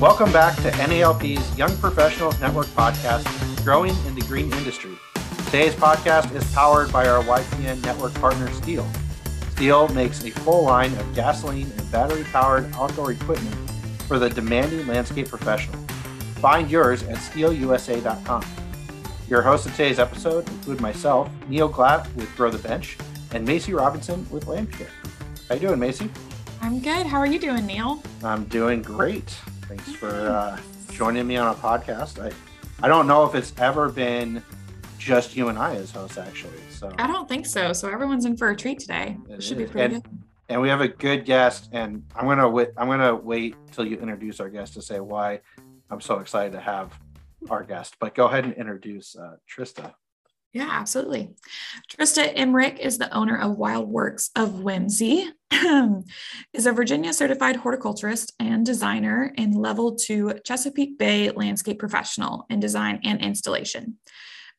Welcome back to NALP's Young Professionals Network podcast, Growing in the Green Industry. Today's podcast is powered by our YPN network partner, Stihl. Stihl makes a full line of gasoline and battery powered outdoor equipment for the demanding landscape professional. Find yours at stihlusa.com. Your hosts of today's episode include myself, Neil Glatt with Grow the Bench, and Macy Robinson with Landcare. How you doing, Macy? I'm good. How are you doing, Neil? I'm doing great. Thanks for uh, joining me on a podcast. I, I don't know if it's ever been just you and I as hosts, actually. So I don't think so. So everyone's in for a treat today. It, it should is. be pretty and, good. And we have a good guest, and I'm gonna wait. I'm gonna wait till you introduce our guest to say why I'm so excited to have our guest. But go ahead and introduce uh, Trista. Yeah, absolutely. Trista Emmerich is the owner of Wild Works of Whimsy, is a Virginia certified horticulturist and designer and level two Chesapeake Bay landscape professional in design and installation.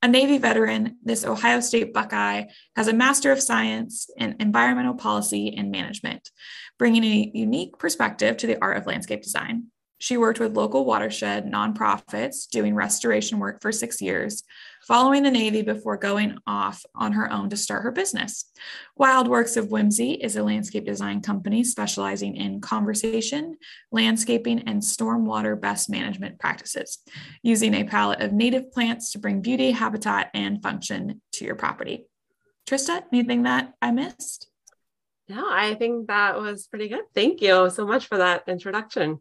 A Navy veteran, this Ohio State Buckeye has a Master of Science in Environmental Policy and Management, bringing a unique perspective to the art of landscape design. She worked with local watershed nonprofits doing restoration work for six years, following the Navy before going off on her own to start her business. Wild Works of Whimsy is a landscape design company specializing in conservation, landscaping, and stormwater best management practices, using a palette of native plants to bring beauty, habitat, and function to your property. Trista, anything that I missed? No, I think that was pretty good. Thank you so much for that introduction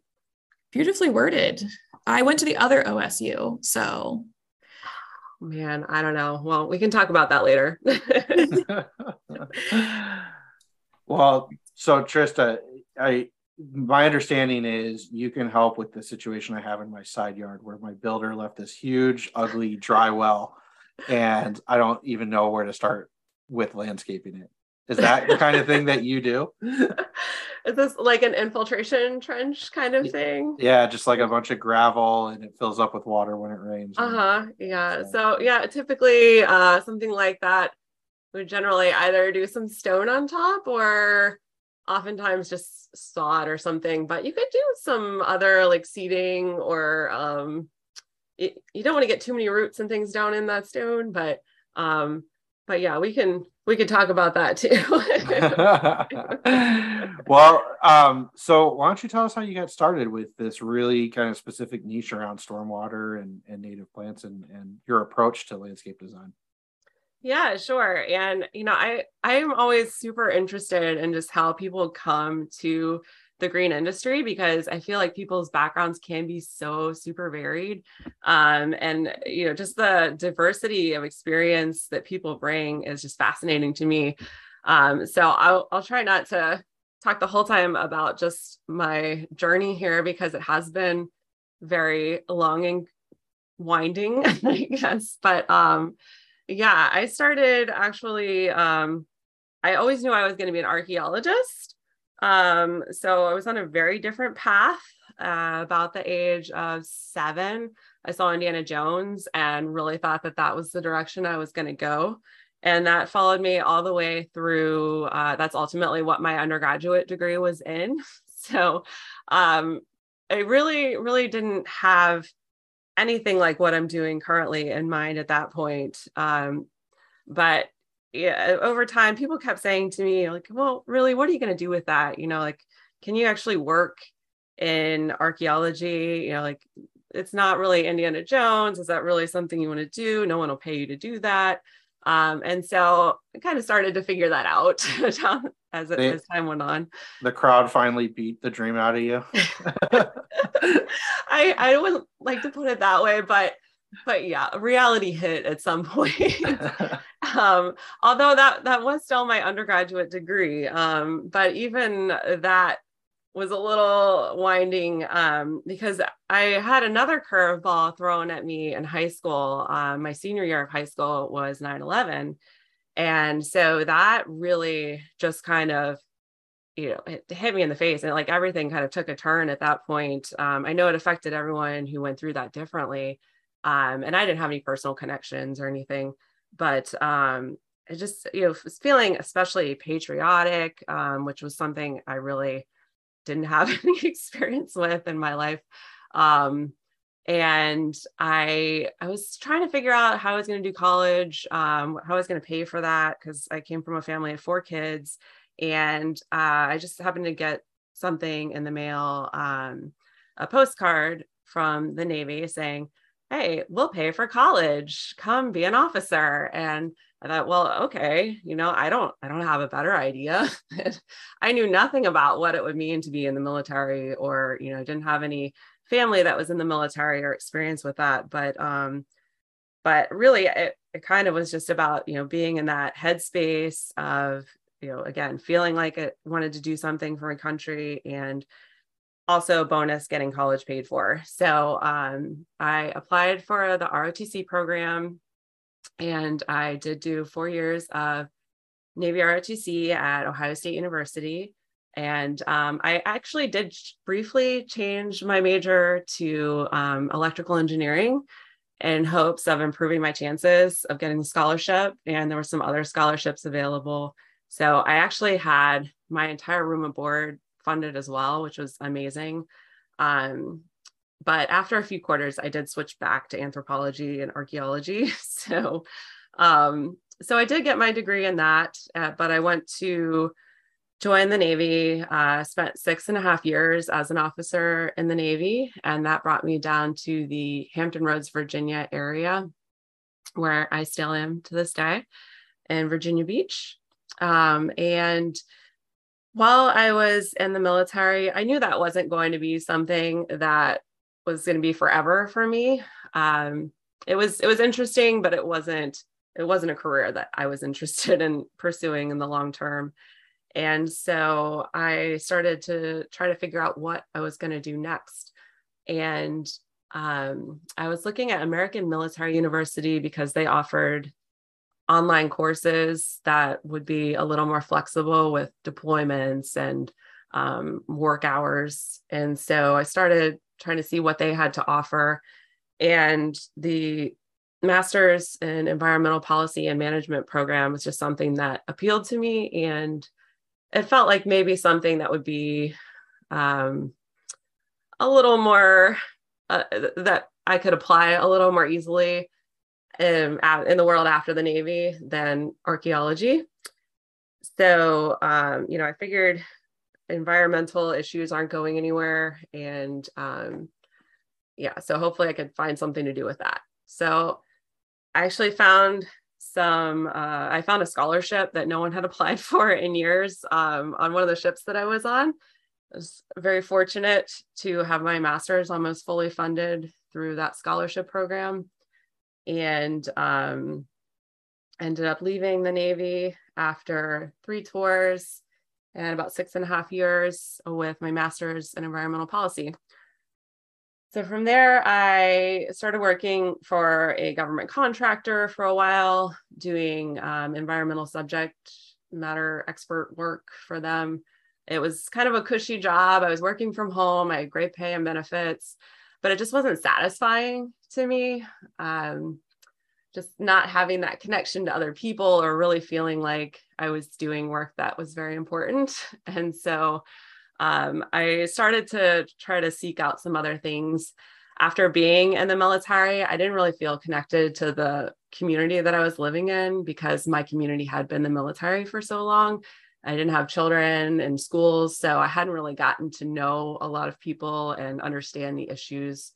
beautifully worded. I went to the other OSU, so man, I don't know. Well, we can talk about that later. well, so Trista, I my understanding is you can help with the situation I have in my side yard where my builder left this huge, ugly dry well, and I don't even know where to start with landscaping it. Is that the kind of thing that you do? Is this like an infiltration trench kind of thing? Yeah, just like a bunch of gravel and it fills up with water when it rains. Uh-huh. Yeah. So, so yeah, typically uh, something like that would generally either do some stone on top or oftentimes just sod or something, but you could do some other like seeding or um it, you don't want to get too many roots and things down in that stone, but um but yeah, we can we could talk about that too. well, um, so why don't you tell us how you got started with this really kind of specific niche around stormwater and, and native plants and, and your approach to landscape design? Yeah, sure. And you know, I I'm always super interested in just how people come to the green industry because I feel like people's backgrounds can be so super varied. Um, and, you know, just the diversity of experience that people bring is just fascinating to me. Um, so I'll, I'll try not to talk the whole time about just my journey here because it has been very long and winding, I guess. But um, yeah, I started actually, um, I always knew I was going to be an archaeologist. Um, so I was on a very different path. Uh, about the age of seven, I saw Indiana Jones and really thought that that was the direction I was going to go. And that followed me all the way through. Uh, that's ultimately what my undergraduate degree was in. So um, I really, really didn't have anything like what I'm doing currently in mind at that point. Um, but yeah, over time, people kept saying to me, like, well, really, what are you going to do with that? You know, like, can you actually work in archaeology? You know, like, it's not really Indiana Jones. Is that really something you want to do? No one will pay you to do that. Um, and so I kind of started to figure that out as, it, as time went on. The crowd finally beat the dream out of you. I, I wouldn't like to put it that way, but but yeah, reality hit at some point. um, although that that was still my undergraduate degree, um, but even that was a little winding um, because I had another curveball thrown at me in high school. Uh, my senior year of high school was 9 11. And so that really just kind of you know it hit me in the face and like everything kind of took a turn at that point um, i know it affected everyone who went through that differently um, and I didn't have any personal connections or anything, but um, just, you know, was feeling especially patriotic, um, which was something I really didn't have any experience with in my life. Um, and I I was trying to figure out how I was going to do college, um, how I was going to pay for that because I came from a family of four kids, and uh, I just happened to get something in the mail, um, a postcard from the Navy saying, "Hey, we'll pay for college. Come be an officer." And I thought, well, okay, you know, I don't, I don't have a better idea. I knew nothing about what it would mean to be in the military, or you know, didn't have any family that was in the military or experience with that but um but really it, it kind of was just about you know being in that headspace of you know again feeling like it wanted to do something for my country and also bonus getting college paid for so um, i applied for the rotc program and i did do four years of navy rotc at ohio state university and um, I actually did briefly change my major to um, electrical engineering in hopes of improving my chances of getting the scholarship. And there were some other scholarships available. So I actually had my entire room and board funded as well, which was amazing. Um, but after a few quarters, I did switch back to anthropology and archaeology. So, um, so I did get my degree in that, uh, but I went to join the Navy, uh, spent six and a half years as an officer in the Navy, and that brought me down to the Hampton Roads, Virginia area, where I still am to this day, in Virginia Beach. Um, and while I was in the military, I knew that wasn't going to be something that was going to be forever for me. Um, it was it was interesting, but it wasn't it wasn't a career that I was interested in pursuing in the long term. And so I started to try to figure out what I was going to do next. And um, I was looking at American Military University because they offered online courses that would be a little more flexible with deployments and um, work hours. And so I started trying to see what they had to offer. And the master's in environmental policy and management program was just something that appealed to me and it felt like maybe something that would be um, a little more uh, that I could apply a little more easily in, in the world after the Navy than archaeology. So, um, you know, I figured environmental issues aren't going anywhere. And um, yeah, so hopefully I could find something to do with that. So I actually found some uh, i found a scholarship that no one had applied for in years um, on one of the ships that i was on i was very fortunate to have my master's almost fully funded through that scholarship program and um, ended up leaving the navy after three tours and about six and a half years with my master's in environmental policy so from there, I started working for a government contractor for a while, doing um, environmental subject matter expert work for them. It was kind of a cushy job. I was working from home. I had great pay and benefits, but it just wasn't satisfying to me. Um, just not having that connection to other people or really feeling like I was doing work that was very important. And so um, I started to try to seek out some other things. After being in the military, I didn't really feel connected to the community that I was living in because my community had been the military for so long. I didn't have children in schools, so I hadn't really gotten to know a lot of people and understand the issues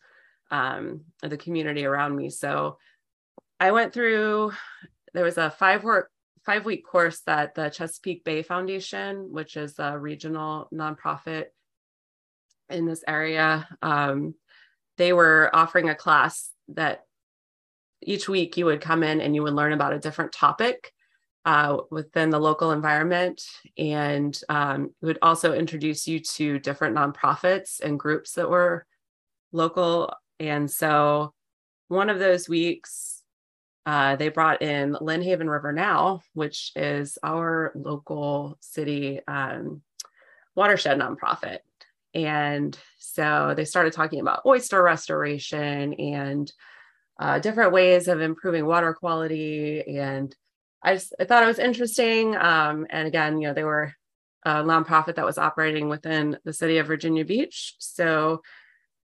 um, of the community around me. So I went through, there was a five work five week course that the Chesapeake Bay Foundation, which is a regional nonprofit in this area, um, they were offering a class that each week you would come in and you would learn about a different topic uh, within the local environment. And um, would also introduce you to different nonprofits and groups that were local. And so one of those weeks, uh, they brought in Lynnhaven River Now, which is our local city um, watershed nonprofit. And so they started talking about oyster restoration and uh, different ways of improving water quality. And I just I thought it was interesting. Um, and again, you know, they were a nonprofit that was operating within the city of Virginia Beach. So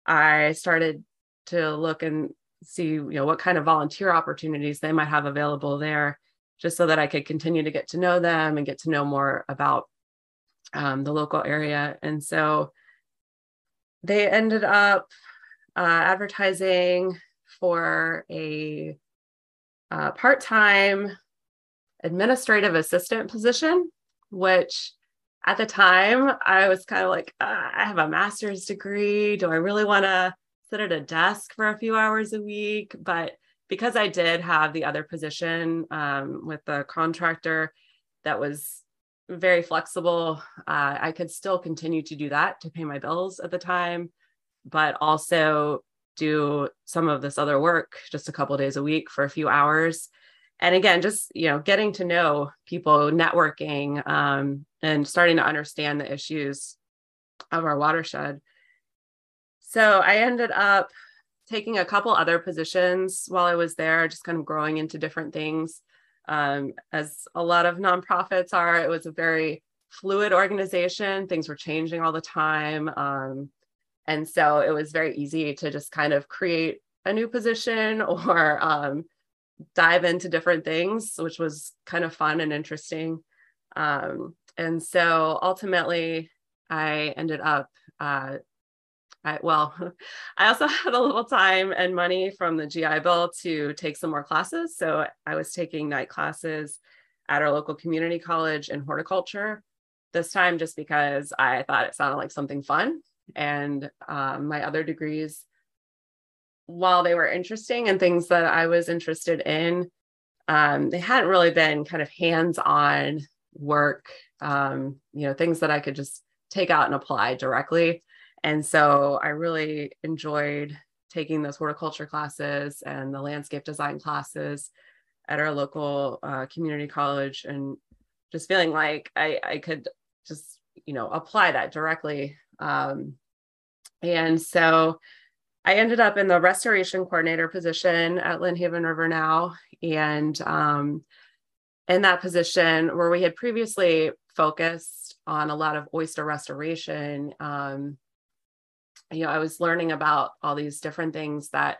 I started to look and see, you know, what kind of volunteer opportunities they might have available there, just so that I could continue to get to know them and get to know more about um, the local area. And so they ended up uh, advertising for a uh, part time administrative assistant position, which at the time I was kind of like, uh, I have a master's degree. Do I really want to sit at a desk for a few hours a week? But because I did have the other position um, with the contractor that was very flexible, uh, I could still continue to do that to pay my bills at the time, but also do some of this other work just a couple days a week for a few hours and again just you know getting to know people networking um, and starting to understand the issues of our watershed. So i ended up taking a couple other positions while i was there just kind of growing into different things. Um, as a lot of nonprofits are it was a very fluid organization. Things were changing all the time. Um, and so it was very easy to just kind of create a new position or um, dive into different things, which was kind of fun and interesting. Um, and so ultimately, I ended up, uh, I, well, I also had a little time and money from the GI Bill to take some more classes. So I was taking night classes at our local community college in horticulture this time just because I thought it sounded like something fun. And um, my other degrees while they were interesting and things that I was interested in, um, they hadn't really been kind of hands-on work, um, you know, things that I could just take out and apply directly. And so I really enjoyed taking those horticulture classes and the landscape design classes at our local uh, community college and just feeling like I, I could just, you know, apply that directly. Um, and so I ended up in the restoration coordinator position at Lynnhaven River now. And um, in that position, where we had previously focused on a lot of oyster restoration, um, you know, I was learning about all these different things that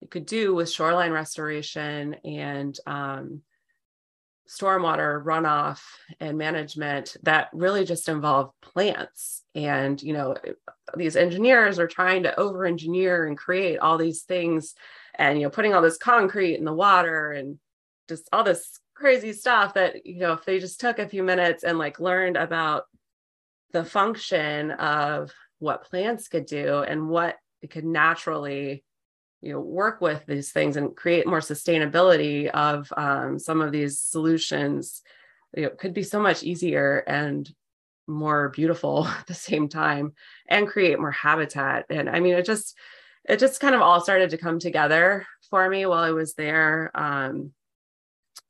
you could do with shoreline restoration and um, stormwater runoff and management that really just involve plants. And you know these engineers are trying to over engineer and create all these things and you know putting all this concrete in the water and just all this crazy stuff that you know if they just took a few minutes and like learned about the function of what plants could do and what it could naturally you know work with these things and create more sustainability of um, some of these solutions you know, could be so much easier and more beautiful at the same time and create more habitat. And i mean it just it just kind of all started to come together for me while i was there. Um,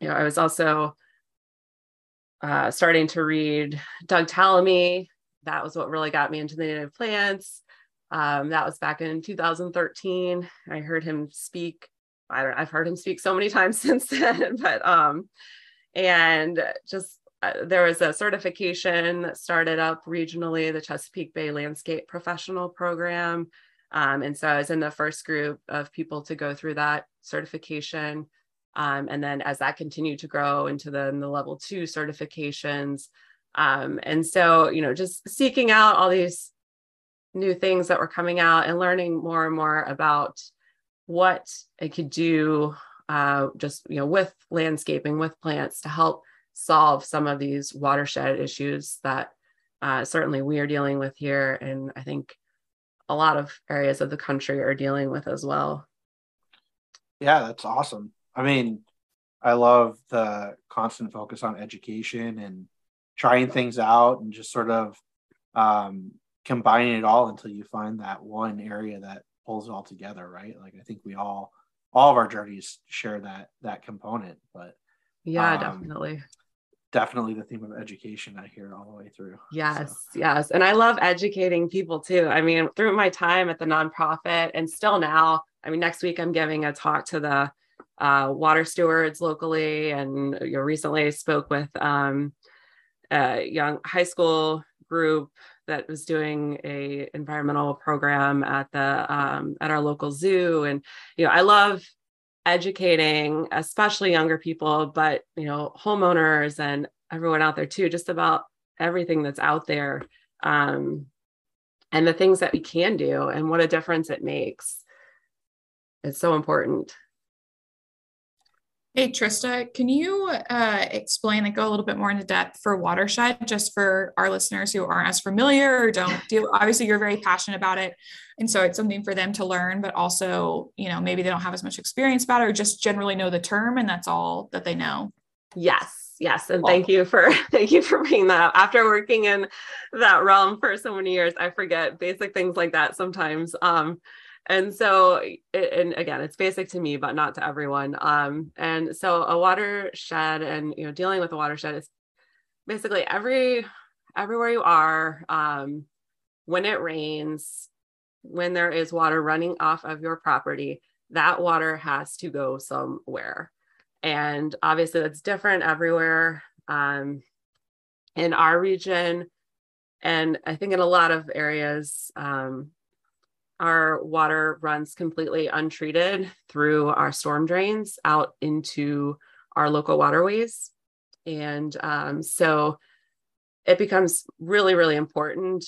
you know i was also uh, starting to read doug tallamy that was what really got me into the native plants um, that was back in 2013. I heard him speak. I don't. I've heard him speak so many times since then, but um, and just uh, there was a certification that started up regionally, the Chesapeake Bay Landscape Professional Program. Um, and so I was in the first group of people to go through that certification. Um, and then as that continued to grow into the, the level two certifications. Um, and so, you know, just seeking out all these new things that were coming out and learning more and more about what it could do uh, just you know with landscaping with plants to help solve some of these watershed issues that uh, certainly we are dealing with here. And i think a lot of areas of the country are dealing with as well. Yeah that's awesome. I mean i love the constant focus on education and trying things out and just sort of um, combining it all until you find that one area that pulls it all together, right? Like I think we all all of our journeys share that that component, but yeah, um, definitely. Definitely the theme of education I hear all the way through. Yes, so. yes. And I love educating people too. I mean, through my time at the nonprofit and still now, I mean, next week I'm giving a talk to the uh, water stewards locally and you know, recently I spoke with um, a young high school group that was doing a environmental program at the um, at our local zoo. And you know i love educating especially younger people but you know homeowners and everyone out there too just about everything that's out there um, and the things that we can do and what a difference it makes. It's so important Hey, Trista, can you uh, explain and go a little bit more into depth for watershed, just for our listeners who aren't as familiar or don't do? Obviously, you're very passionate about it, and so it's something for them to learn. But also, you know, maybe they don't have as much experience about it, or just generally know the term, and that's all that they know. Yes, yes, and thank you for thank you for bringing that up. After working in that realm for so many years, I forget basic things like that sometimes. Um, and so and again it's basic to me but not to everyone. Um and so a watershed and you know dealing with a watershed is basically every everywhere you are um when it rains when there is water running off of your property that water has to go somewhere. And obviously that's different everywhere um in our region and i think in a lot of areas um our water runs completely untreated through our storm drains out into our local waterways. And um, so it becomes really, really important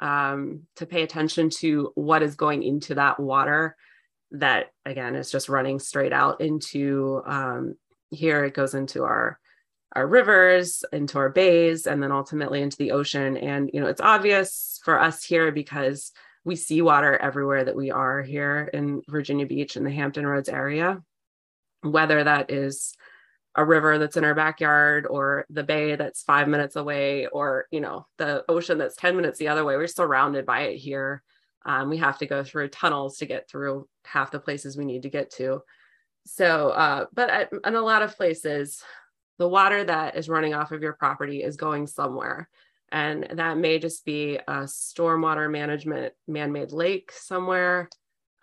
um, to pay attention to what is going into that water that, again, is just running straight out into um, here, it goes into our our rivers into our bays and then ultimately into the ocean and you know it's obvious for us here because we see water everywhere that we are here in Virginia Beach in the Hampton Roads area, whether that is a river that's in our backyard or the bay that's five minutes away or you know the ocean that's 10 minutes the other way we're surrounded by it here. Um, we have to go through tunnels to get through half the places we need to get to. So uh, but at, in a lot of places the water that is running off of your property is going somewhere and that may just be a stormwater management man-made lake somewhere,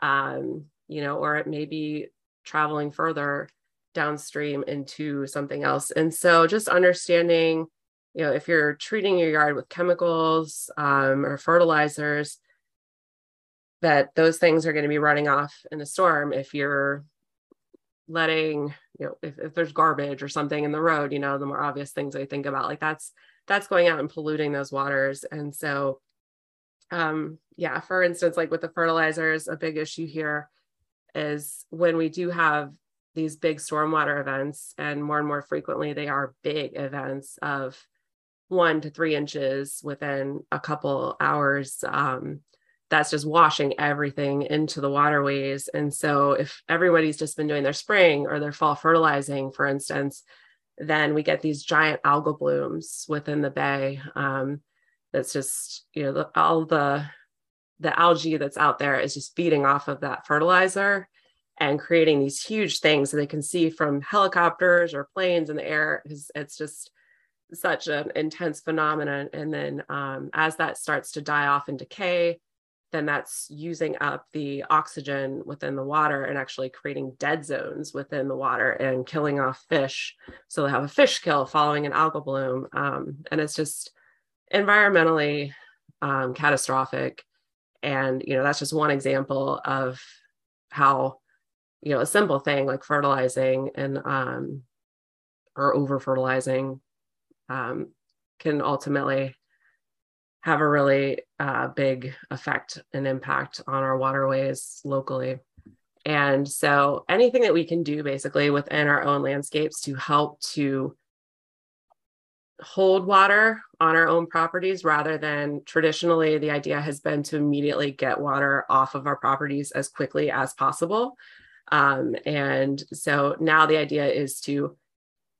um, you know, or it may be traveling further downstream into something else. And so just understanding, you know, if you're treating your yard with chemicals um, or fertilizers, that those things are going to be running off in a storm. If you're letting, you know, if, if there's garbage or something in the road, you know, the more obvious things I think about, like that's that's going out and polluting those waters. And so, um, yeah, for instance, like with the fertilizers, a big issue here is when we do have these big stormwater events, and more and more frequently, they are big events of one to three inches within a couple hours. Um, that's just washing everything into the waterways. And so, if everybody's just been doing their spring or their fall fertilizing, for instance, then we get these giant algal blooms within the bay. Um, that's just you know the, all the the algae that's out there is just feeding off of that fertilizer and creating these huge things that they can see from helicopters or planes in the air. It's, it's just such an intense phenomenon. And then um, as that starts to die off and decay, then that's using up the oxygen within the water and actually creating dead zones within the water and killing off fish. So they have a fish kill following an algal bloom. Um, and it's just environmentally um, catastrophic. And, you know, that's just one example of how, you know, a simple thing like fertilizing and, um, or over fertilizing um, can ultimately have a really uh, big effect and impact on our waterways locally. And so anything that we can do basically within our own landscapes to help to hold water on our own properties rather than traditionally the idea has been to immediately get water off of our properties as quickly as possible. Um, and so now the idea is to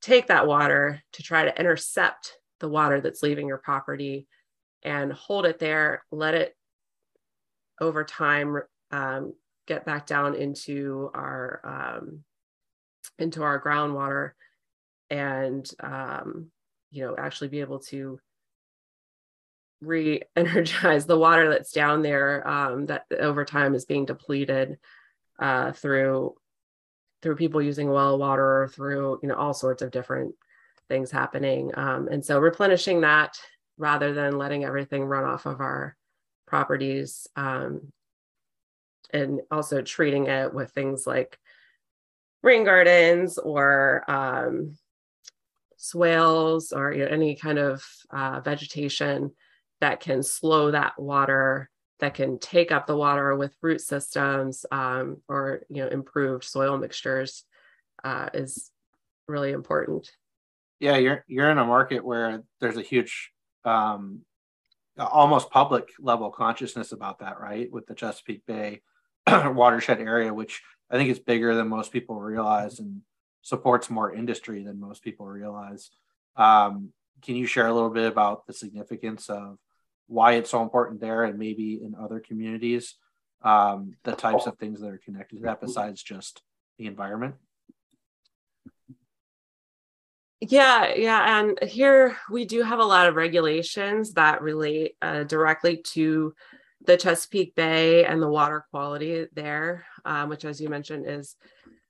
take that water to try to intercept the water that's leaving your property and hold it there, let it over time um, get back down into our um, into our groundwater and um, you know actually be able to re-energize the water that's down there um, that over time is being depleted uh, through through people using well water or through you know all sorts of different things happening. Um, and so replenishing that rather than letting everything run off of our properties um, and also treating it with things like rain gardens or um, swales or you know, any kind of uh, vegetation that can slow that water that can take up the water with root systems um, or you know improved soil mixtures uh, is really important. Yeah you're you're in a market where there's a huge um, almost public level consciousness about that right? With the chesapeake bay watershed area which i think is bigger than most people realize and supports more industry than most people realize. Um, can you share a little bit about the significance of why it's so important there and maybe in other communities um, the types of things that are connected to that besides just the environment yeah yeah and here we do have a lot of regulations that relate uh, directly to the chesapeake bay and the water quality there um, which as you mentioned is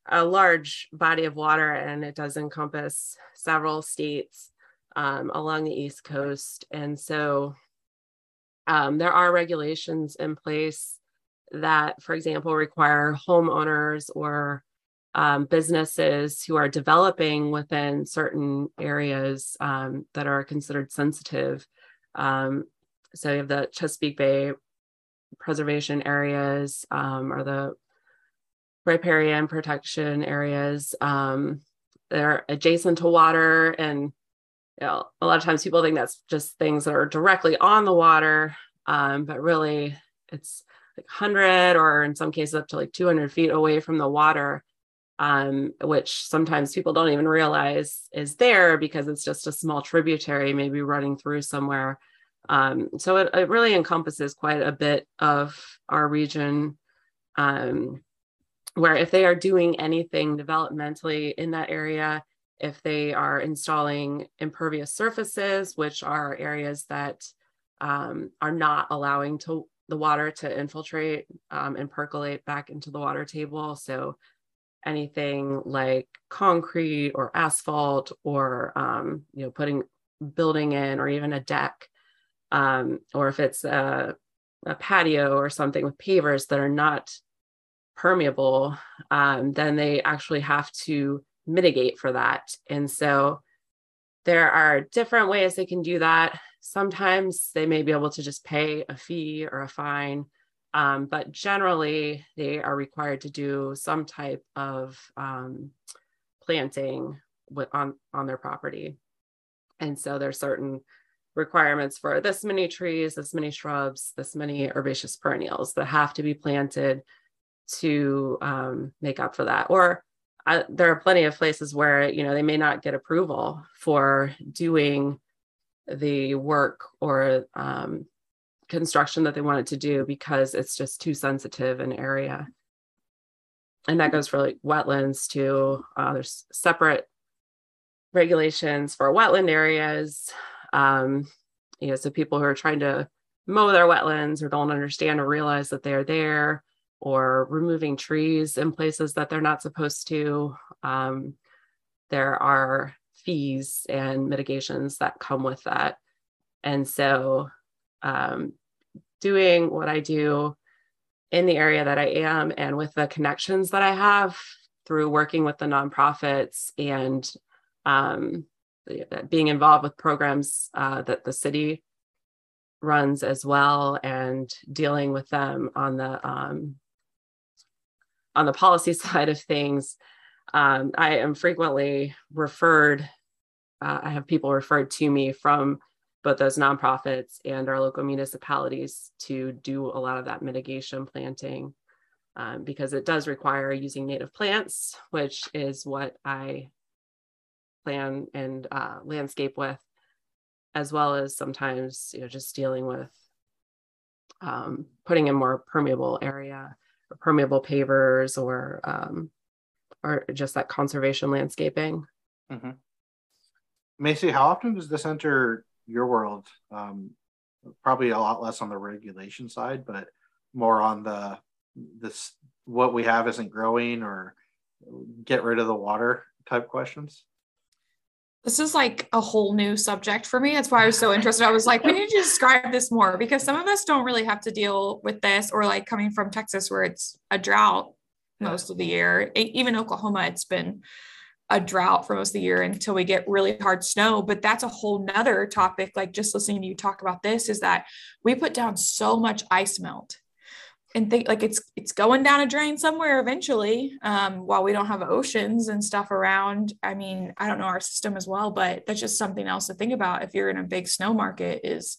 a large body of water and it does encompass several states um, along the east coast and so um, there are regulations in place that, for example, require homeowners or um, businesses who are developing within certain areas um, that are considered sensitive. Um, so you have the Chesapeake Bay preservation areas um, or the riparian protection areas. Um, they're adjacent to water and you know, a lot of times people think that's just things that are directly on the water, um, but really it's like 100 or in some cases up to like 200 feet away from the water, um, which sometimes people don't even realize is there because it's just a small tributary, maybe running through somewhere. Um, so it, it, really encompasses quite a bit of our region. Um, where if they are doing anything developmentally in that area, if they are installing impervious surfaces, which are areas that um, are not allowing to the water to infiltrate um, and percolate back into the water table. So anything like concrete or asphalt or um, you know putting building in or even a deck um, or if it's a, a, patio or something with pavers that are not permeable um, then they actually have to mitigate for that. And so there are different ways they can do that. Sometimes they may be able to just pay a fee or a fine, um, but generally they are required to do some type of um, planting with, on, on their property. And so there's certain requirements for this many trees, this many shrubs, this many herbaceous perennials that have to be planted to um, make up for that. Or I, there are plenty of places where you know they may not get approval for doing the work or um, construction that they wanted to do because it's just too sensitive an area and that goes for like wetlands too uh, there's separate regulations for wetland areas um, you know so people who are trying to mow their wetlands or don't understand or realize that they're there or removing trees in places that they're not supposed to. Um, there are fees and mitigations that come with that. And so, um, doing what I do in the area that I am and with the connections that I have through working with the nonprofits and um, being involved with programs uh, that the city runs as well and dealing with them on the um, on the policy side of things, um, I am frequently referred. Uh, I have people referred to me from both those nonprofits and our local municipalities to do a lot of that mitigation planting um, because it does require using native plants, which is what I plan and uh, landscape with, as well as sometimes you know just dealing with um, putting in more permeable area or permeable pavers or um, or just that conservation landscaping. Mm-hmm. Macy, how often does the enter your world? Um, probably a lot less on the regulation side, but more on the this what we have isn't growing or get rid of the water type questions. This is like a whole new subject for me. That's why I was so interested. I was like, we need to describe this more because some of us don't really have to deal with this, or like coming from Texas where it's a drought most of the year. Even Oklahoma, it's been a drought for most of the year until we get really hard snow. But that's a whole nother topic. Like just listening to you talk about this is that we put down so much ice melt and think like it's it's going down a drain somewhere eventually um, while we don't have oceans and stuff around i mean i don't know our system as well but that's just something else to think about if you're in a big snow market is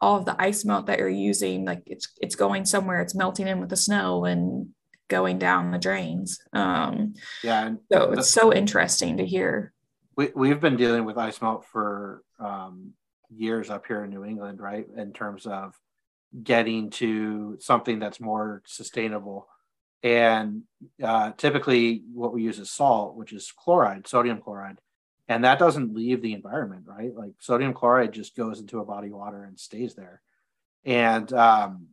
all of the ice melt that you're using like it's it's going somewhere it's melting in with the snow and going down the drains um, yeah so it's so interesting to hear we, we've been dealing with ice melt for um, years up here in new england right in terms of getting to something that's more sustainable. And uh, typically, what we use is salt, which is chloride, sodium chloride, and that doesn't leave the environment, right? Like sodium chloride just goes into a body of water and stays there, and um,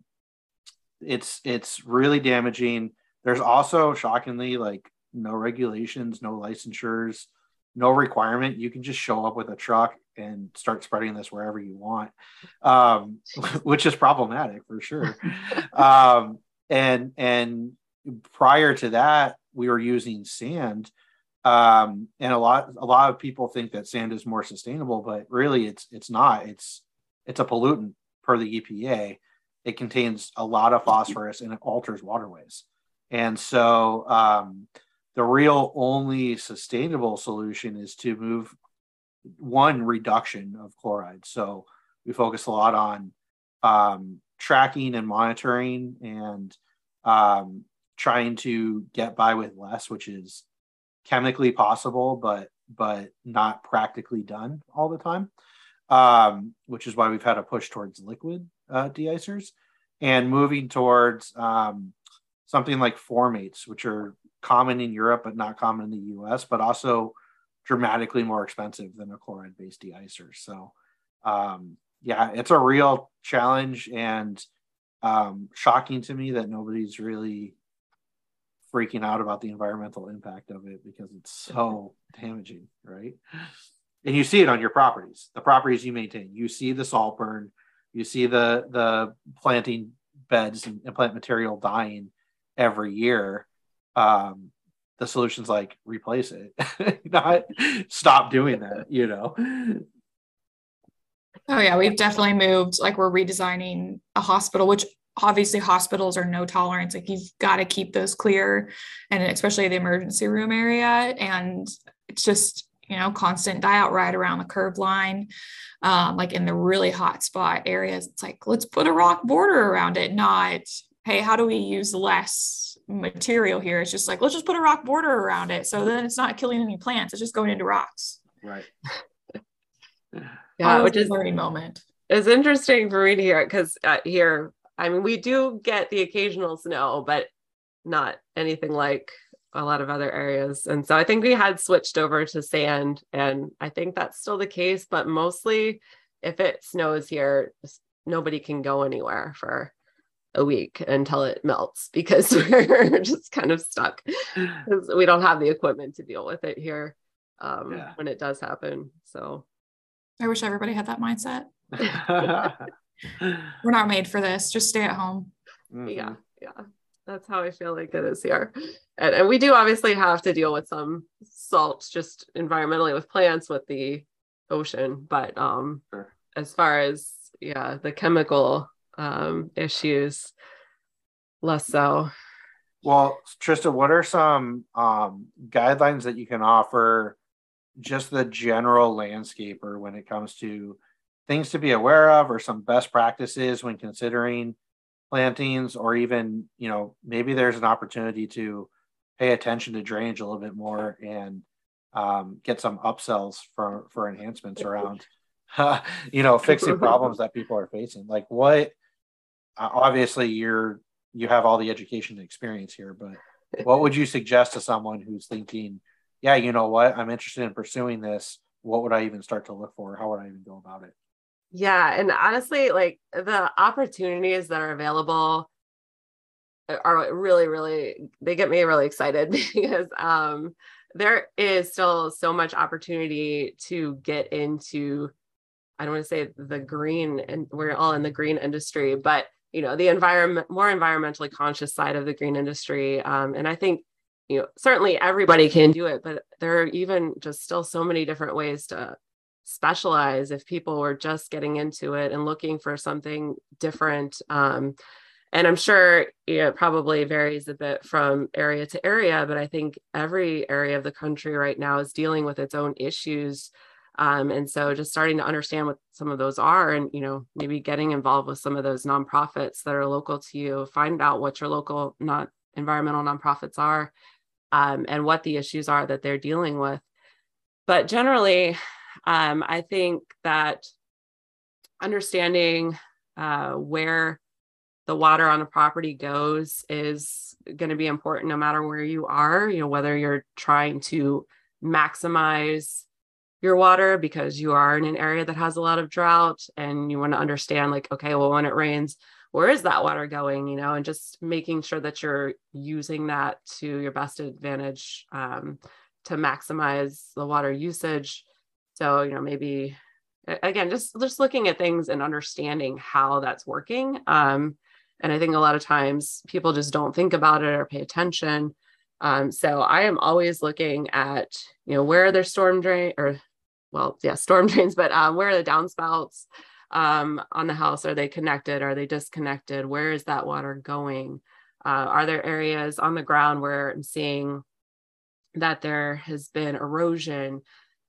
it's it's really damaging. There's also shockingly like no regulations, no licensures, no requirement. You can just show up with a truck and start spreading this wherever you want, um, which is problematic for sure. um, and and prior to that, we were using sand, um, and a lot a lot of people think that sand is more sustainable, but really it's it's not. It's it's a pollutant per the EPA. It contains a lot of phosphorus and it alters waterways, and so. Um, the real only sustainable solution is to move one reduction of chloride. So we focus a lot on um, tracking and monitoring and um, trying to get by with less, which is chemically possible, but but not practically done all the time. Um, which is why we've had a push towards liquid uh, deicers and moving towards um, something like formates, which are common in Europe but not common in the U.S., but also dramatically more expensive than a chloride based deicer. So, um, yeah, it's a real challenge and um, shocking to me that nobody's really freaking out about the environmental impact of it because it's so damaging, right? And you see it on your properties, the properties you maintain. You see the salt burn, you see the the planting beds and, and plant material dying every year. Um, the solution's like replace it, not stop doing that, you know. Oh yeah, we've definitely moved. Like we're redesigning a hospital, which obviously hospitals are no tolerance. Like you've got to keep those clear, and especially the emergency room area. And it's just you know constant die out right around the curb line, um, like in the really hot spot areas. It's like let's put a rock border around it, not hey, how do we use less material here. It's just like, let's just put a rock border around it. So then it's not killing any plants. It's just going into rocks. Right. yeah, which is a learning moment. It's interesting for me to hear it because uh, here, I mean, we do get the occasional snow, but not anything like a lot of other areas. And so I think we had switched over to sand, and I think that's still the case. But mostly, if it snows here, nobody can go anywhere for a week until it melts because we're just kind of stuck because we don't have the equipment to deal with it here um, yeah. when it does happen. So I wish everybody had that mindset. we're not made for this. Just stay at home. Mm-hmm. Yeah. Yeah. That's how I feel like it is here. And, and we do obviously have to deal with some salt just environmentally with plants with the ocean. But um, sure. as far as, yeah, the chemical um, issues less so. Well, Trista, what are some um, guidelines that you can offer just the general landscaper when it comes to things to be aware of or some best practices when considering plantings or even, you know, maybe there's an opportunity to pay attention to drainage a little bit more and um, get some upsells for, for enhancements around, you know, fixing problems that people are facing. Like what uh, obviously you're you have all the education and experience here, but what would you suggest to someone who's thinking, yeah, you know what, I'm interested in pursuing this. What would I even start to look for? How would I even go about it? Yeah, and honestly, like the opportunities that are available are really really they get me really excited because um there is still so much opportunity to get into i don't want to say the green and we're all in the green industry but you know the environment more environmentally conscious side of the green industry um, and i think you know certainly everybody can do it but there are even just still so many different ways to specialize if people were just getting into it and looking for something different um, and i'm sure it probably varies a bit from area to area but i think every area of the country right now is dealing with its own issues um, and so just starting to understand what some of those are and you know maybe getting involved with some of those nonprofits that are local to you find out what your local not environmental nonprofits are um, and what the issues are that they're dealing with. But generally um, i think that understanding uh, where the water on a property goes is going to be important no matter where you are you know whether you're trying to maximize your water because you are in an area that has a lot of drought and you want to understand like okay well when it rains where is that water going you know and just making sure that you're using that to your best advantage um, to maximize the water usage. So you know maybe again just just looking at things and understanding how that's working um, and i think a lot of times people just don't think about it or pay attention. Um, so i am always looking at you know where are their storm drain or well, yeah, storm drains, but um, where are the downspouts um, on the house? Are they connected? Are they disconnected? Where is that water going? Uh, are there areas on the ground where I'm seeing that there has been erosion?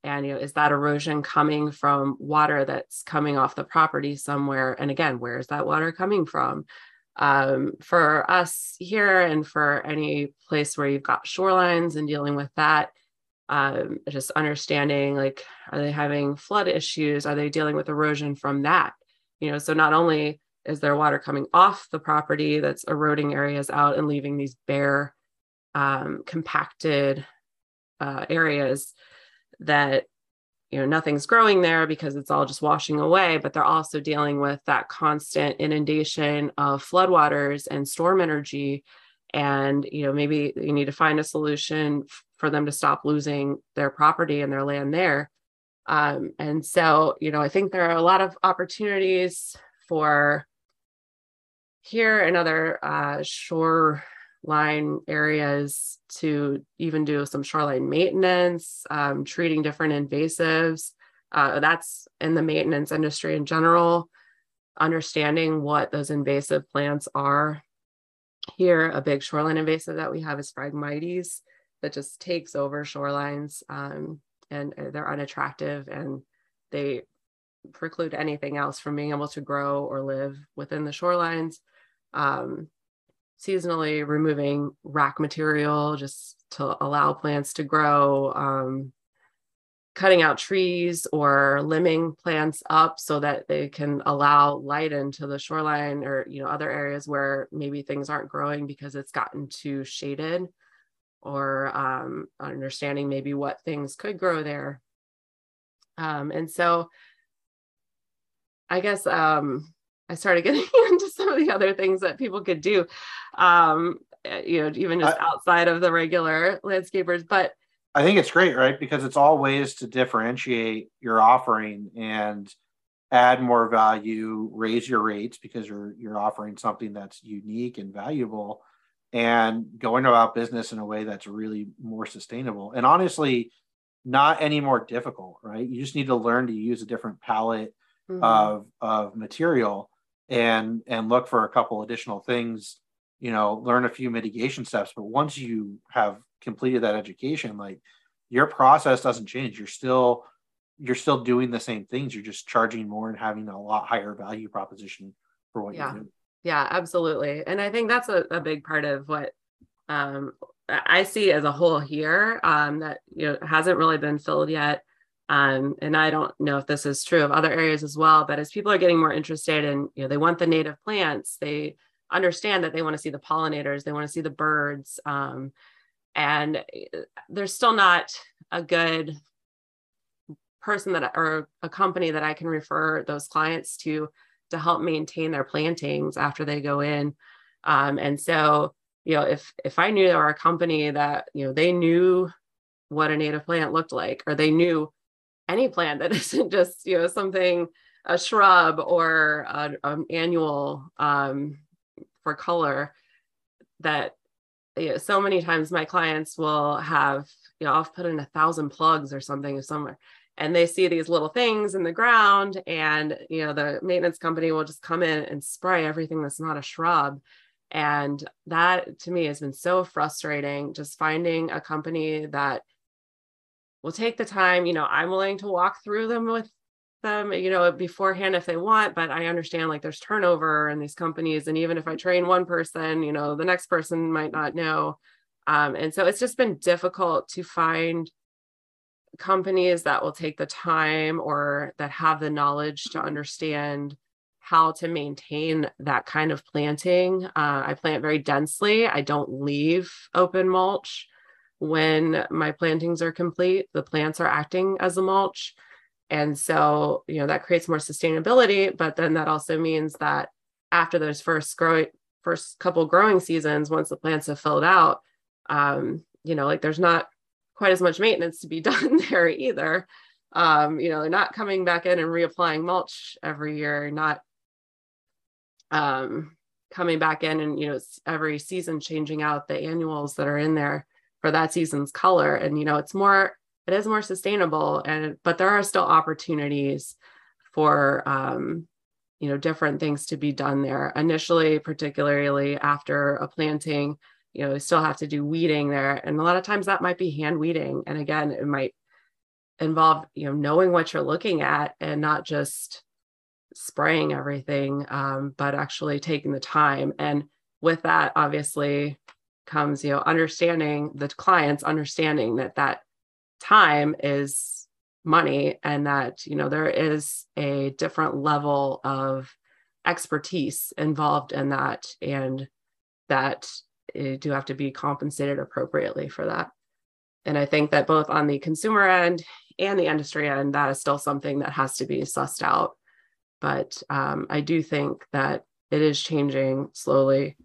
And you know, is that erosion coming from water that's coming off the property somewhere? And again, where is that water coming from? Um, for us here and for any place where you've got shorelines and dealing with that, um, just understanding like are they having flood issues? Are they dealing with erosion from that? You know so not only is there water coming off the property that's eroding areas out and leaving these bare um, compacted uh, areas that you know nothing's growing there because it's all just washing away but they're also dealing with that constant inundation of floodwaters and storm energy and you know maybe you need to find a solution for them to stop losing their property and their land there. Um, and so, you know, I think there are a lot of opportunities for here and other uh, shoreline areas to even do some shoreline maintenance, um, treating different invasives. Uh, that's in the maintenance industry in general, understanding what those invasive plants are. Here, a big shoreline invasive that we have is Phragmites that just takes over shorelines um, and uh, they're unattractive and they preclude anything else from being able to grow or live within the shorelines. Um, seasonally removing wrack material just to allow plants to grow, um, cutting out trees or limbing plants up so that they can allow light into the shoreline or you know other areas where maybe things aren't growing because it's gotten too shaded or um, understanding maybe what things could grow there. Um, and so I guess um, I started getting into some of the other things that people could do, um, eh, you know, even just I, outside of the regular landscapers. But I think it's great, right? Because it's all ways to differentiate your offering and add more value, raise your rates because you're you're offering something that's unique and valuable and going about business in a way that's really more sustainable and honestly not any more difficult right you just need to learn to use a different palette mm-hmm. of of material and and look for a couple additional things you know learn a few mitigation steps but once you have completed that education like your process doesn't change. You're still you're still doing the same things. You're just charging more and having a lot higher value proposition for what yeah. you do yeah absolutely. And i think that's a, a big part of what um, i see as a whole here um, that you know hasn't really been filled yet. Um, and i don't know if this is true of other areas as well but as people are getting more interested in you know they want the native plants they understand that they want to see the pollinators they want to see the birds um, and uh, there's still not a good person that or a company that i can refer those clients to to help maintain their plantings after they go in. Um, and so, you know, if if I knew there were a company that you know they knew what a native plant looked like, or they knew any plant that isn't just you know something a shrub or an annual um, for color that you know, so many times my clients will have you know i'll put in a thousand plugs or something somewhere and they see these little things in the ground and you know the maintenance company will just come in and spray everything that's not a shrub and that to me has been so frustrating just finding a company that will take the time you know i'm willing to walk through them with them you know beforehand if they want but i understand like there's turnover in these companies and even if i train one person you know the next person might not know um, and so it's just been difficult to find companies that will take the time or that have the knowledge to understand how to maintain that kind of planting. Uh, I plant very densely. I don't leave open mulch when my plantings are complete. The plants are acting as a mulch. And so, you know, that creates more sustainability, but then that also means that after those first growing first couple growing seasons, once the plants have filled out, um, you know, like there's not quite as much maintenance to be done there either. Um, you know, they're not coming back in and reapplying mulch every year, not um, coming back in and, you know, every season changing out the annuals that are in there for that season's color. And, you know, it's more, it is more sustainable and, but there are still opportunities for, um, you know, different things to be done there. Initially, particularly after a planting, you know, still have to do weeding there. And a lot of times that might be hand weeding. And again, it might involve, you know, knowing what you're looking at and not just spraying everything, um, but actually taking the time. And with that, obviously, comes, you know, understanding the clients, understanding that that time is money and that, you know, there is a different level of expertise involved in that. And that do have to be compensated appropriately for that. And I think that both on the consumer end and the industry end, that is still something that has to be sussed out. But um, I do think that it is changing slowly.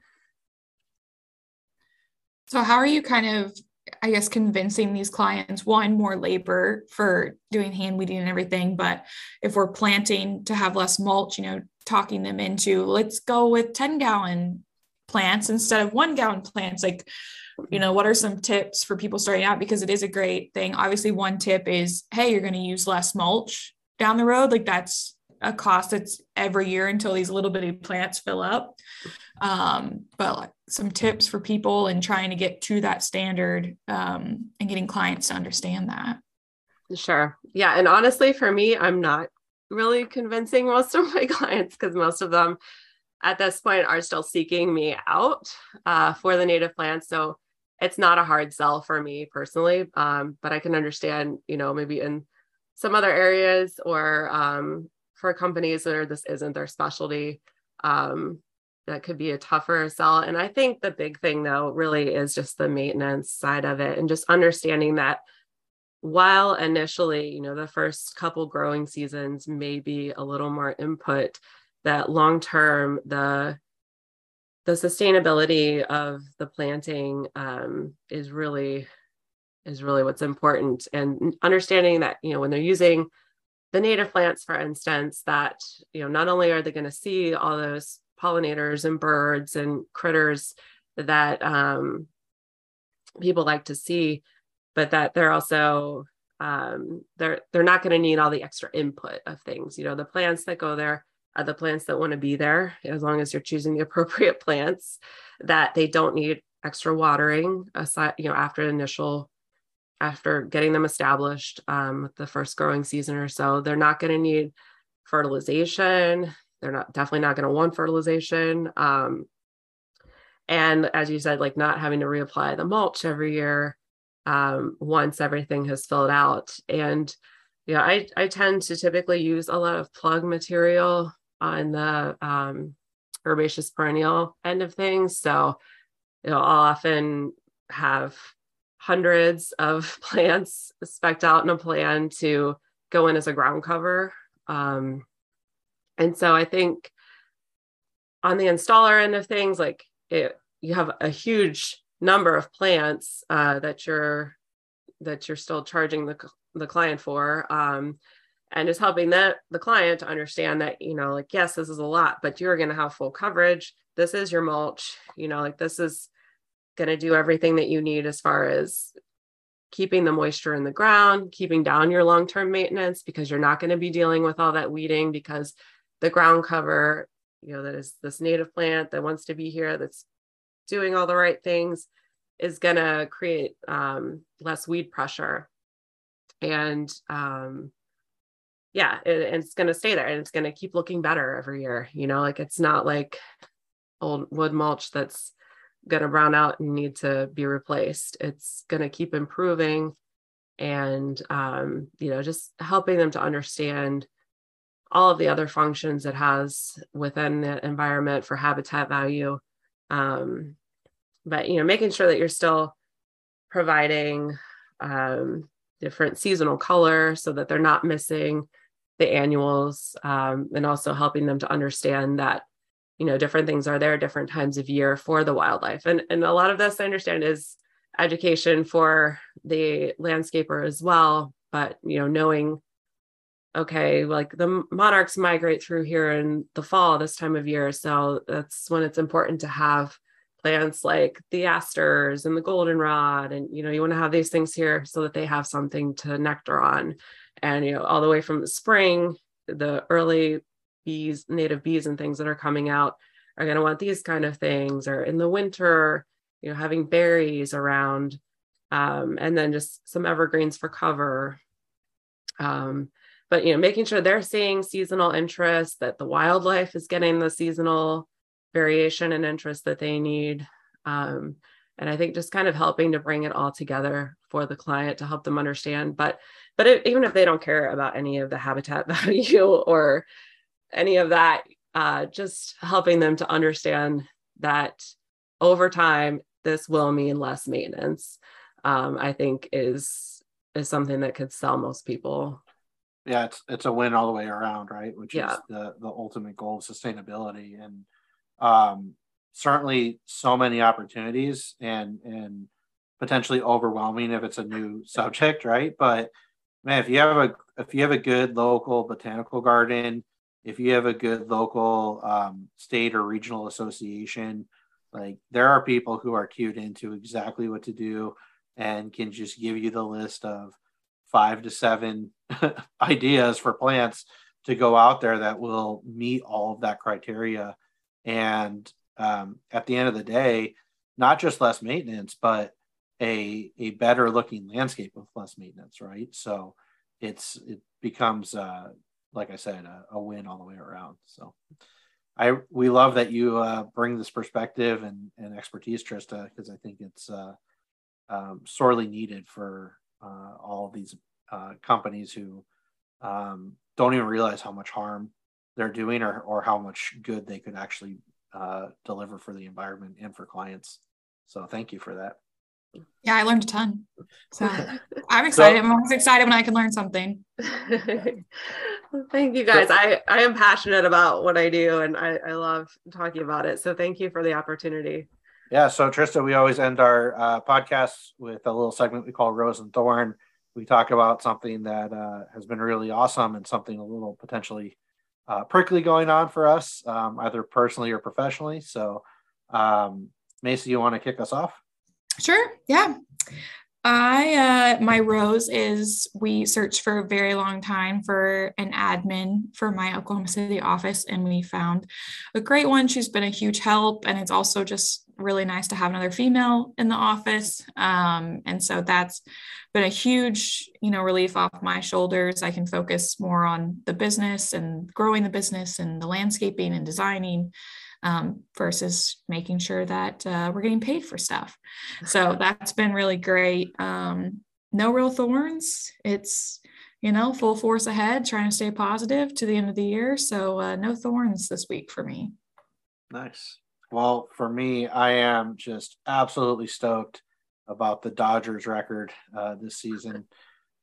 So, how are you kind of, I guess, convincing these clients one, more labor for doing hand weeding and everything, but if we're planting to have less mulch, you know, talking them into let's go with 10 gallon plants instead of one gallon plants like you know what are some tips for people starting out? Because it is a great thing. Obviously one tip is hey you're going to use less mulch down the road like that's a cost that's every year until these little bitty plants fill up. Um, but some tips for people and trying to get to that standard um, and getting clients to understand that. Sure. Yeah and honestly for me i'm not really convincing most of my clients because most of them at this point are still seeking me out uh, for the native plants. So it's not a hard sell for me personally, um, but I can understand, you know, maybe in some other areas or um, for companies where this isn't their specialty, um, that could be a tougher sell. And I think the big thing though really is just the maintenance side of it and just understanding that while initially, you know, the first couple growing seasons may be a little more input, that long term the the sustainability of the planting um, is really is really what's important and understanding that you know when they're using the native plants for instance that you know not only are they going to see all those pollinators and birds and critters that um, people like to see but that they're also um, they're they're not going to need all the extra input of things. You know the plants that go there are the plants that want to be there, as long as you're choosing the appropriate plants, that they don't need extra watering aside, you know, after initial, after getting them established, um, the first growing season or so, they're not going to need fertilization. They're not definitely not going to want fertilization. Um, and as you said, like not having to reapply the mulch every year um, once everything has filled out. And yeah, I, I tend to typically use a lot of plug material on the um, herbaceous perennial end of things. So, you know, I'll often have hundreds of plants specked out in a plan to go in as a ground cover. Um, and so I think on the installer end of things, like it, you have a huge number of plants uh, that you're that you're still charging the, the client for. Um, and just helping that the client to understand that, you know, like, yes, this is a lot, but you're going to have full coverage. This is your mulch, you know, like this is going to do everything that you need as far as keeping the moisture in the ground, keeping down your long term maintenance because you're not going to be dealing with all that weeding because the ground cover, you know, that is this native plant that wants to be here, that's doing all the right things, is going to create um, less weed pressure. And um, yeah, it, it's going to stay there and it's going to keep looking better every year. You know, like it's not like old wood mulch that's going to brown out and need to be replaced. It's going to keep improving and, um, you know, just helping them to understand all of the other functions it has within the environment for habitat value. Um, but, you know, making sure that you're still providing um, different seasonal color so that they're not missing the annuals um, and also helping them to understand that you know different things are there different times of year for the wildlife. And and a lot of this i understand is education for the landscaper as well. But you know knowing okay like the monarchs migrate through here in the fall this time of year. So that's when it's important to have plants like the asters and the goldenrod. And you know you want to have these things here so that they have something to nectar on. And you know all the way from the spring the early bees, native bees and things that are coming out are going to want these kind of things. Or in the winter, you know, having berries around, um, and then just some evergreens for cover. Um, but you know, making sure they're seeing seasonal interest, that the wildlife is getting the seasonal variation and interest that they need. Um, and I think just kind of helping to bring it all together for the client to help them understand. But but it, even if they don't care about any of the habitat value or any of that, uh, just helping them to understand that over time, this will mean less maintenance. Um, I think is is something that could sell most people. Yeah, it's it's a win all the way around, right? Which yeah. is the the ultimate goal of sustainability, and um, certainly so many opportunities, and and potentially overwhelming if it's a new subject, right? But man, if you have a if you have a good local botanical garden, if you have a good local um, state or regional association, like there are people who are cued into exactly what to do and can just give you the list of five to seven ideas for plants to go out there that will meet all of that criteria. And um, at the end of the day, not just less maintenance, but a a better looking landscape with less maintenance, right? So it's it becomes uh, like I said, a, a, win all the way around. So I we love that you uh, bring this perspective and, and expertise, Trista, because I think it's uh, um, sorely needed for uh, all these uh, companies who um, don't even realize how much harm they're doing or, or how much good they could actually uh, deliver for the environment and for clients. So thank you for that. Yeah, I learned a ton. So I'm excited. So, I'm always excited when I can learn something. thank you guys. I, I am passionate about what I do and I, I love talking about it. So thank you for the opportunity. Yeah. So Trista, we always end our uh, podcasts with a little segment we call Rose and Thorn. We talk about something that uh, has been really awesome and something a little potentially uh, prickly going on for us, um, either personally or professionally. So, um, Macy, you want to kick us off? Sure. Yeah. I uh my rose is we searched for a very long time for an admin for my Oklahoma City office and we found a great one. She's been a huge help and it's also just really nice to have another female in the office. Um, and so that's been a huge, you know, relief off my shoulders. I can focus more on the business and growing the business and the landscaping and designing um, versus making sure that uh, we're getting paid for stuff. So that's been really great. Um, no real thorns. It's, you know, full force ahead, trying to stay positive to the end of the year. So uh, no thorns this week for me. Nice. Well, for me, I am just absolutely stoked about the Dodgers record uh, this season.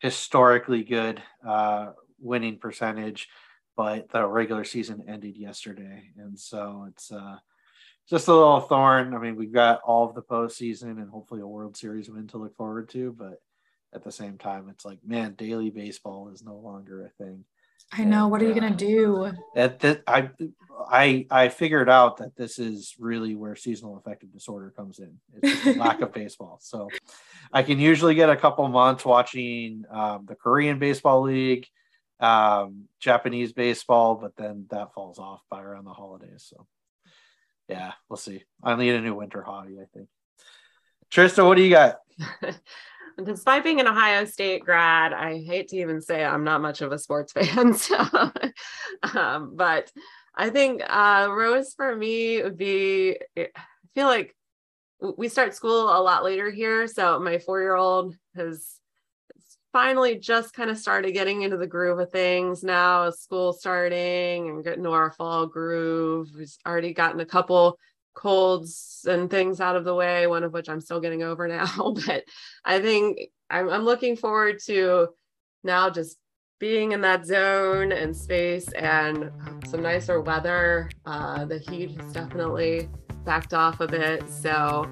Historically good uh, winning percentage but the regular season ended yesterday, and so it's uh, just a little thorn. I mean, we've got all of the postseason and hopefully a World Series win to look forward to, but at the same time, it's like, man, daily baseball is no longer a thing. I know. What are you gonna do? That, I, I, I figured out that this is really where seasonal affective disorder comes in. It's lack of baseball. So, I can usually get a couple months watching um, the Korean Baseball League, um, Japanese baseball, but then that falls off by around the holidays. So, yeah, we'll see. I need a new winter hobby. I think. Trista, what do you got? despite being an Ohio State grad, I hate to even say I'm not much of a sports fan. So, um, but I think uh, Rose for me would be. I feel like we start school a lot later here, so my four year old has finally just kind of started getting into the groove of things now. School starting and getting to our fall groove. we've already gotten a couple colds and things out of the way, one of which I'm still getting over now. But I think I'm, I'm looking forward to now just being in that zone and space and some nicer weather. Uh, the heat has definitely backed off a bit. So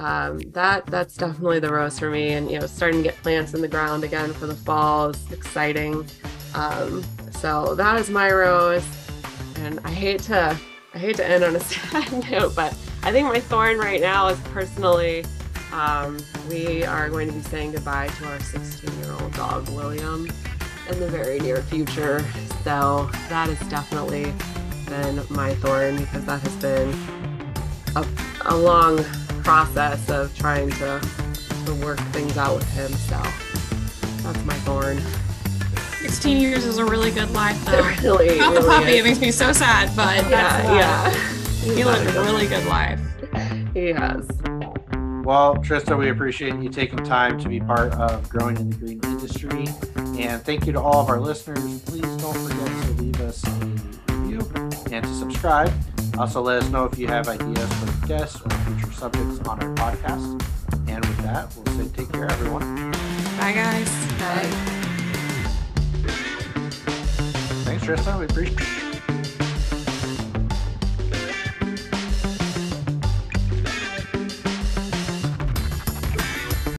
um, that that's definitely the rose for me. And you know, starting to get plants in the ground again for the fall is exciting. Um, so that is my rose. And I hate to I hate to end on a sad note, but I think my thorn right now is personally, um, we are going to be saying goodbye to our 16 year old dog, William, in the very near future. So that has definitely been my thorn because that has been a, a long process of trying to, to work things out with him. So that's my thorn. 16 years is a really good life, though. really, Not really the puppy, is. it makes me so sad, but Yeah, yeah. he lived a really good life. He has. Well, Trista, we appreciate you taking time to be part of growing in the green industry. And thank you to all of our listeners. Please don't forget to leave us a review and to subscribe. Also, let us know if you have ideas for guests or future subjects on our podcast. And with that, we'll say take care, everyone. Bye, guys. Bye. Thanks, Trista. We appreciate it.